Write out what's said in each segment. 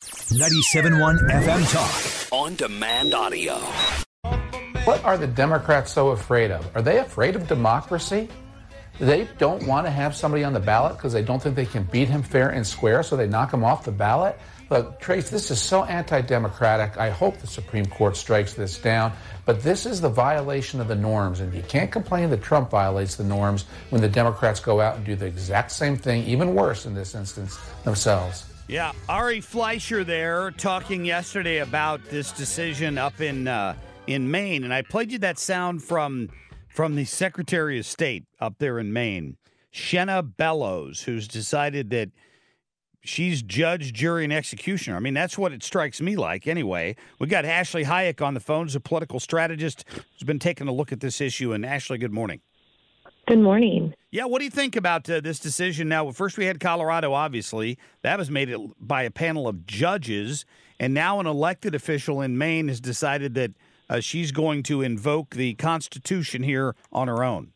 97.1 FM Talk. On demand audio. What are the Democrats so afraid of? Are they afraid of democracy? They don't want to have somebody on the ballot because they don't think they can beat him fair and square, so they knock him off the ballot? Look, Trace, this is so anti democratic. I hope the Supreme Court strikes this down. But this is the violation of the norms. And you can't complain that Trump violates the norms when the Democrats go out and do the exact same thing, even worse in this instance, themselves. Yeah, Ari Fleischer there talking yesterday about this decision up in uh, in Maine, and I played you that sound from from the Secretary of State up there in Maine, Shenna Bellows, who's decided that she's judge, jury, and executioner. I mean, that's what it strikes me like. Anyway, we got Ashley Hayek on the phone, who's a political strategist who's been taking a look at this issue. And Ashley, good morning. Good morning. Yeah, what do you think about uh, this decision? Now, first we had Colorado, obviously. That was made by a panel of judges. And now an elected official in Maine has decided that uh, she's going to invoke the Constitution here on her own.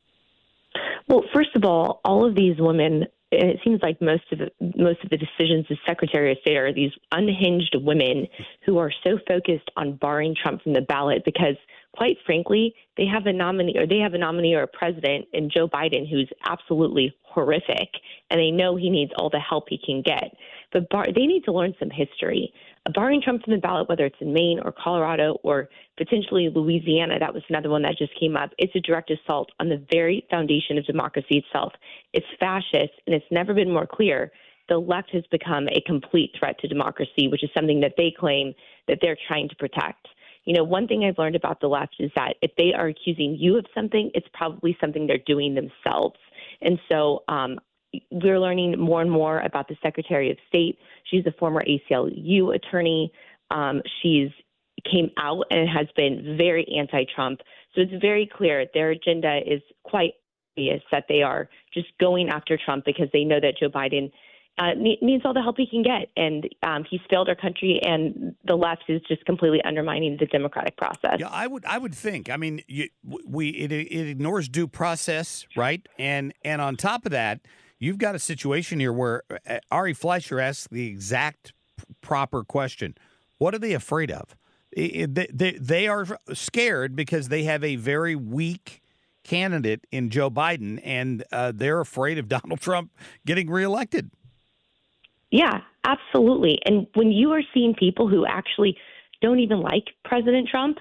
Well, first of all, all of these women, and it seems like most of the, most of the decisions the Secretary of State are these unhinged women who are so focused on barring Trump from the ballot because – quite frankly, they have a nominee or they have a nominee or a president in Joe Biden who's absolutely horrific, and they know he needs all the help he can get. But bar- they need to learn some history. Barring Trump from the ballot, whether it's in Maine or Colorado or potentially Louisiana, that was another one that just came up. It's a direct assault on the very foundation of democracy itself. It's fascist, and it's never been more clear. The left has become a complete threat to democracy, which is something that they claim that they're trying to protect you know, one thing I've learned about the left is that if they are accusing you of something, it's probably something they're doing themselves. And so um, we're learning more and more about the Secretary of State. She's a former ACLU attorney. Um, she's came out and has been very anti-Trump. So it's very clear their agenda is quite obvious that they are just going after Trump because they know that Joe Biden uh, needs all the help he can get. And um, he's failed our country, and the left is just completely undermining the democratic process. Yeah, I would, I would think. I mean, you, we it, it ignores due process, right? And and on top of that, you've got a situation here where uh, Ari Fleischer asks the exact proper question: What are they afraid of? They, they, they are scared because they have a very weak candidate in Joe Biden, and uh, they're afraid of Donald Trump getting reelected. Yeah, absolutely. And when you are seeing people who actually don't even like President Trump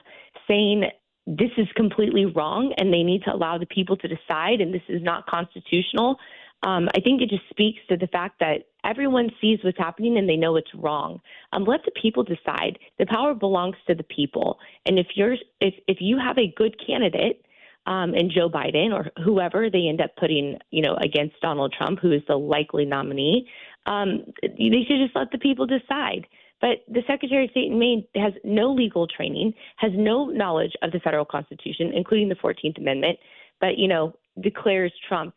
saying this is completely wrong and they need to allow the people to decide and this is not constitutional, um, I think it just speaks to the fact that everyone sees what's happening and they know it's wrong. Um, let the people decide. The power belongs to the people. And if you're if if you have a good candidate um, and Joe Biden or whoever they end up putting, you know, against Donald Trump, who is the likely nominee, um, they should just let the people decide. But the Secretary of State in Maine has no legal training, has no knowledge of the federal Constitution, including the 14th Amendment, but, you know, declares Trump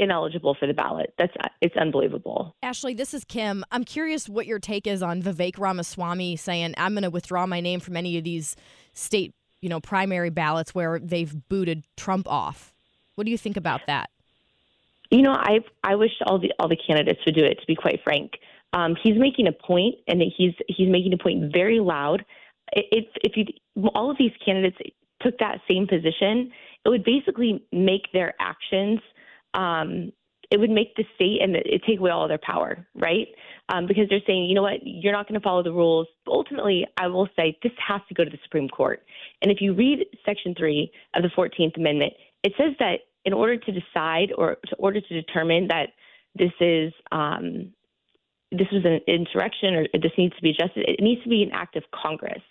ineligible for the ballot. That's it's unbelievable. Ashley, this is Kim. I'm curious what your take is on Vivek Ramaswamy saying I'm going to withdraw my name from any of these state, you know, primary ballots where they've booted Trump off. What do you think about that? You know, I I wish all the all the candidates would do it. To be quite frank, um, he's making a point, and he's he's making a point very loud. If if you all of these candidates took that same position, it would basically make their actions. Um, it would make the state and it take away all their power, right? Um, because they're saying, you know what, you're not going to follow the rules. But Ultimately, I will say this has to go to the Supreme Court. And if you read Section three of the Fourteenth Amendment, it says that in order to decide or in order to determine that this is um, this was an insurrection or this needs to be adjusted, it needs to be an act of Congress.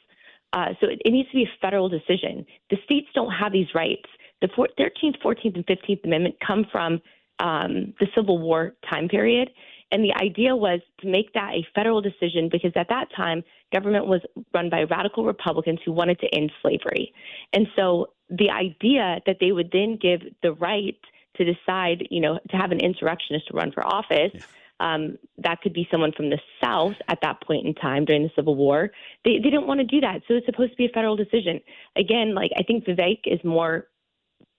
Uh, so it, it, needs to be a federal decision. The states don't have these rights. The 13th, 14th, and 15th Amendment come from um, the Civil War time period, And the idea was to make that a federal decision because at that time, government was run by radical Republicans who wanted to end slavery. And so the idea that they would then give the right to decide, you know, to have an insurrectionist to run for office. Yeah. Um, that could be someone from the South at that point in time during the Civil War. They, they didn't want to do that. So it's supposed to be a federal decision. Again, like I think Vivek is more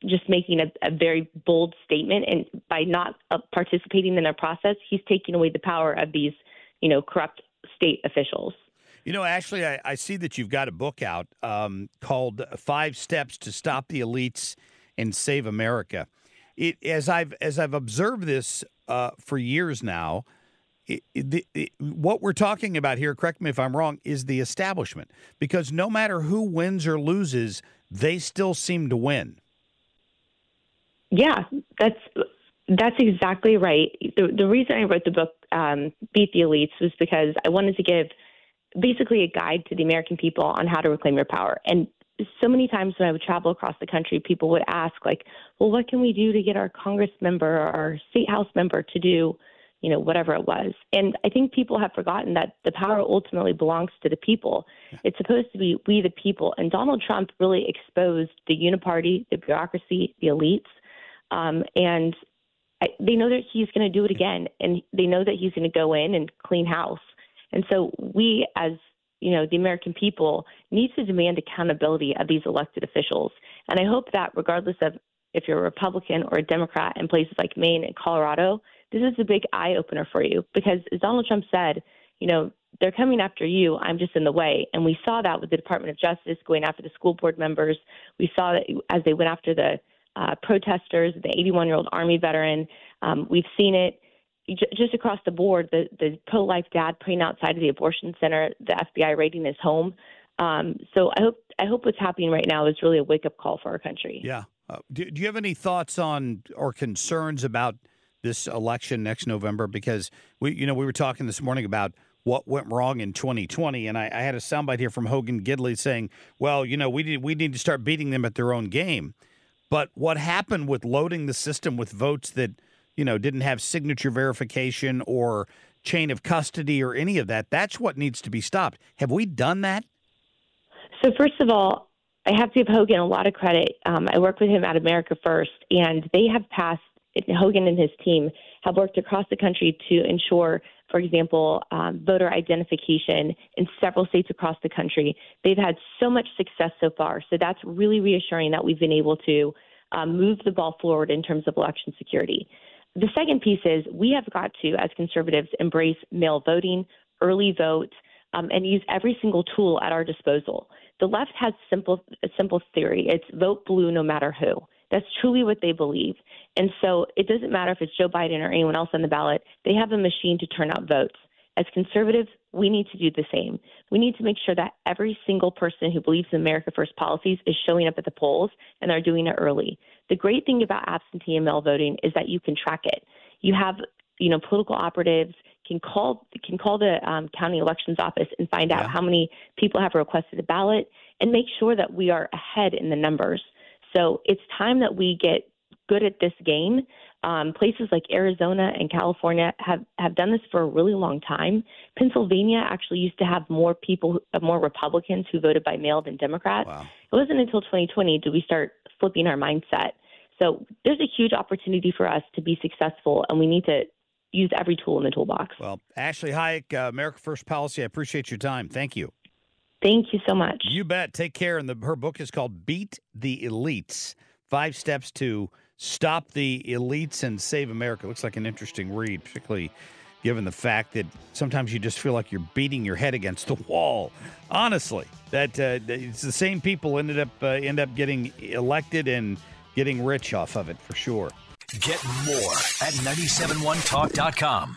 just making a, a very bold statement, and by not uh, participating in their process, he's taking away the power of these, you know, corrupt state officials. You know, Ashley, I, I see that you've got a book out um, called Five Steps to Stop the Elites and Save America. It, as I've as I've observed this uh, for years now, it, it, what we're talking about here, correct me if I'm wrong, is the establishment. Because no matter who wins or loses, they still seem to win. Yeah, that's that's exactly right. The, the reason I wrote the book, um, Beat the Elites, was because I wanted to give basically a guide to the American people on how to reclaim your power. And so many times when I would travel across the country, people would ask, like, well, what can we do to get our Congress member or our state house member to do, you know, whatever it was? And I think people have forgotten that the power ultimately belongs to the people. It's supposed to be we, the people. And Donald Trump really exposed the uniparty, the bureaucracy, the elites um, and I, they know that he's going to do it again, and they know that he's going to go in and clean house. And so we, as you know, the American people, need to demand accountability of these elected officials. And I hope that, regardless of if you're a Republican or a Democrat in places like Maine and Colorado, this is a big eye opener for you because, as Donald Trump said, you know, they're coming after you. I'm just in the way. And we saw that with the Department of Justice going after the school board members. We saw that as they went after the uh, protesters, the 81 year old Army veteran. Um, we've seen it j- just across the board. The, the pro life dad praying outside of the abortion center, the FBI raiding his home. Um, so I hope I hope what's happening right now is really a wake up call for our country. Yeah. Uh, do, do you have any thoughts on or concerns about this election next November? Because we, you know, we were talking this morning about what went wrong in 2020, and I, I had a soundbite here from Hogan Gidley saying, "Well, you know, we need we need to start beating them at their own game." But what happened with loading the system with votes that, you know, didn't have signature verification or chain of custody or any of that, that's what needs to be stopped. Have we done that? So, first of all, I have to give Hogan a lot of credit. Um, I work with him at America First, and they have passed, Hogan and his team have worked across the country to ensure, for example, um, voter identification in several states across the country. They've had so much success so far. So that's really reassuring that we've been able to um, move the ball forward in terms of election security. The second piece is we have got to, as conservatives, embrace mail voting, early vote, um, and use every single tool at our disposal. The left has simple, a simple theory: it's vote blue no matter who. That's truly what they believe. And so it doesn't matter if it's Joe Biden or anyone else on the ballot, they have a machine to turn out votes. As conservatives, we need to do the same. We need to make sure that every single person who believes in America First policies is showing up at the polls and they're doing it early. The great thing about absentee and mail voting is that you can track it. You have, you know, political operatives can call can call the um, county elections office and find out yeah. how many people have requested a ballot and make sure that we are ahead in the numbers. So it's time that we get good at this game. Um, places like Arizona and California have, have done this for a really long time. Pennsylvania actually used to have more people, uh, more Republicans who voted by mail than Democrats. Wow. It wasn't until 2020 did we start flipping our mindset. So there's a huge opportunity for us to be successful, and we need to use every tool in the toolbox. Well, Ashley Hayek, uh, America First Policy, I appreciate your time. Thank you. Thank you so much. You bet. Take care. And the, her book is called Beat the Elites Five Steps to Stop the Elites and Save America. Looks like an interesting read, particularly given the fact that sometimes you just feel like you're beating your head against the wall. Honestly, that uh, it's the same people ended up uh, end up getting elected and getting rich off of it for sure. Get more at 971talk.com.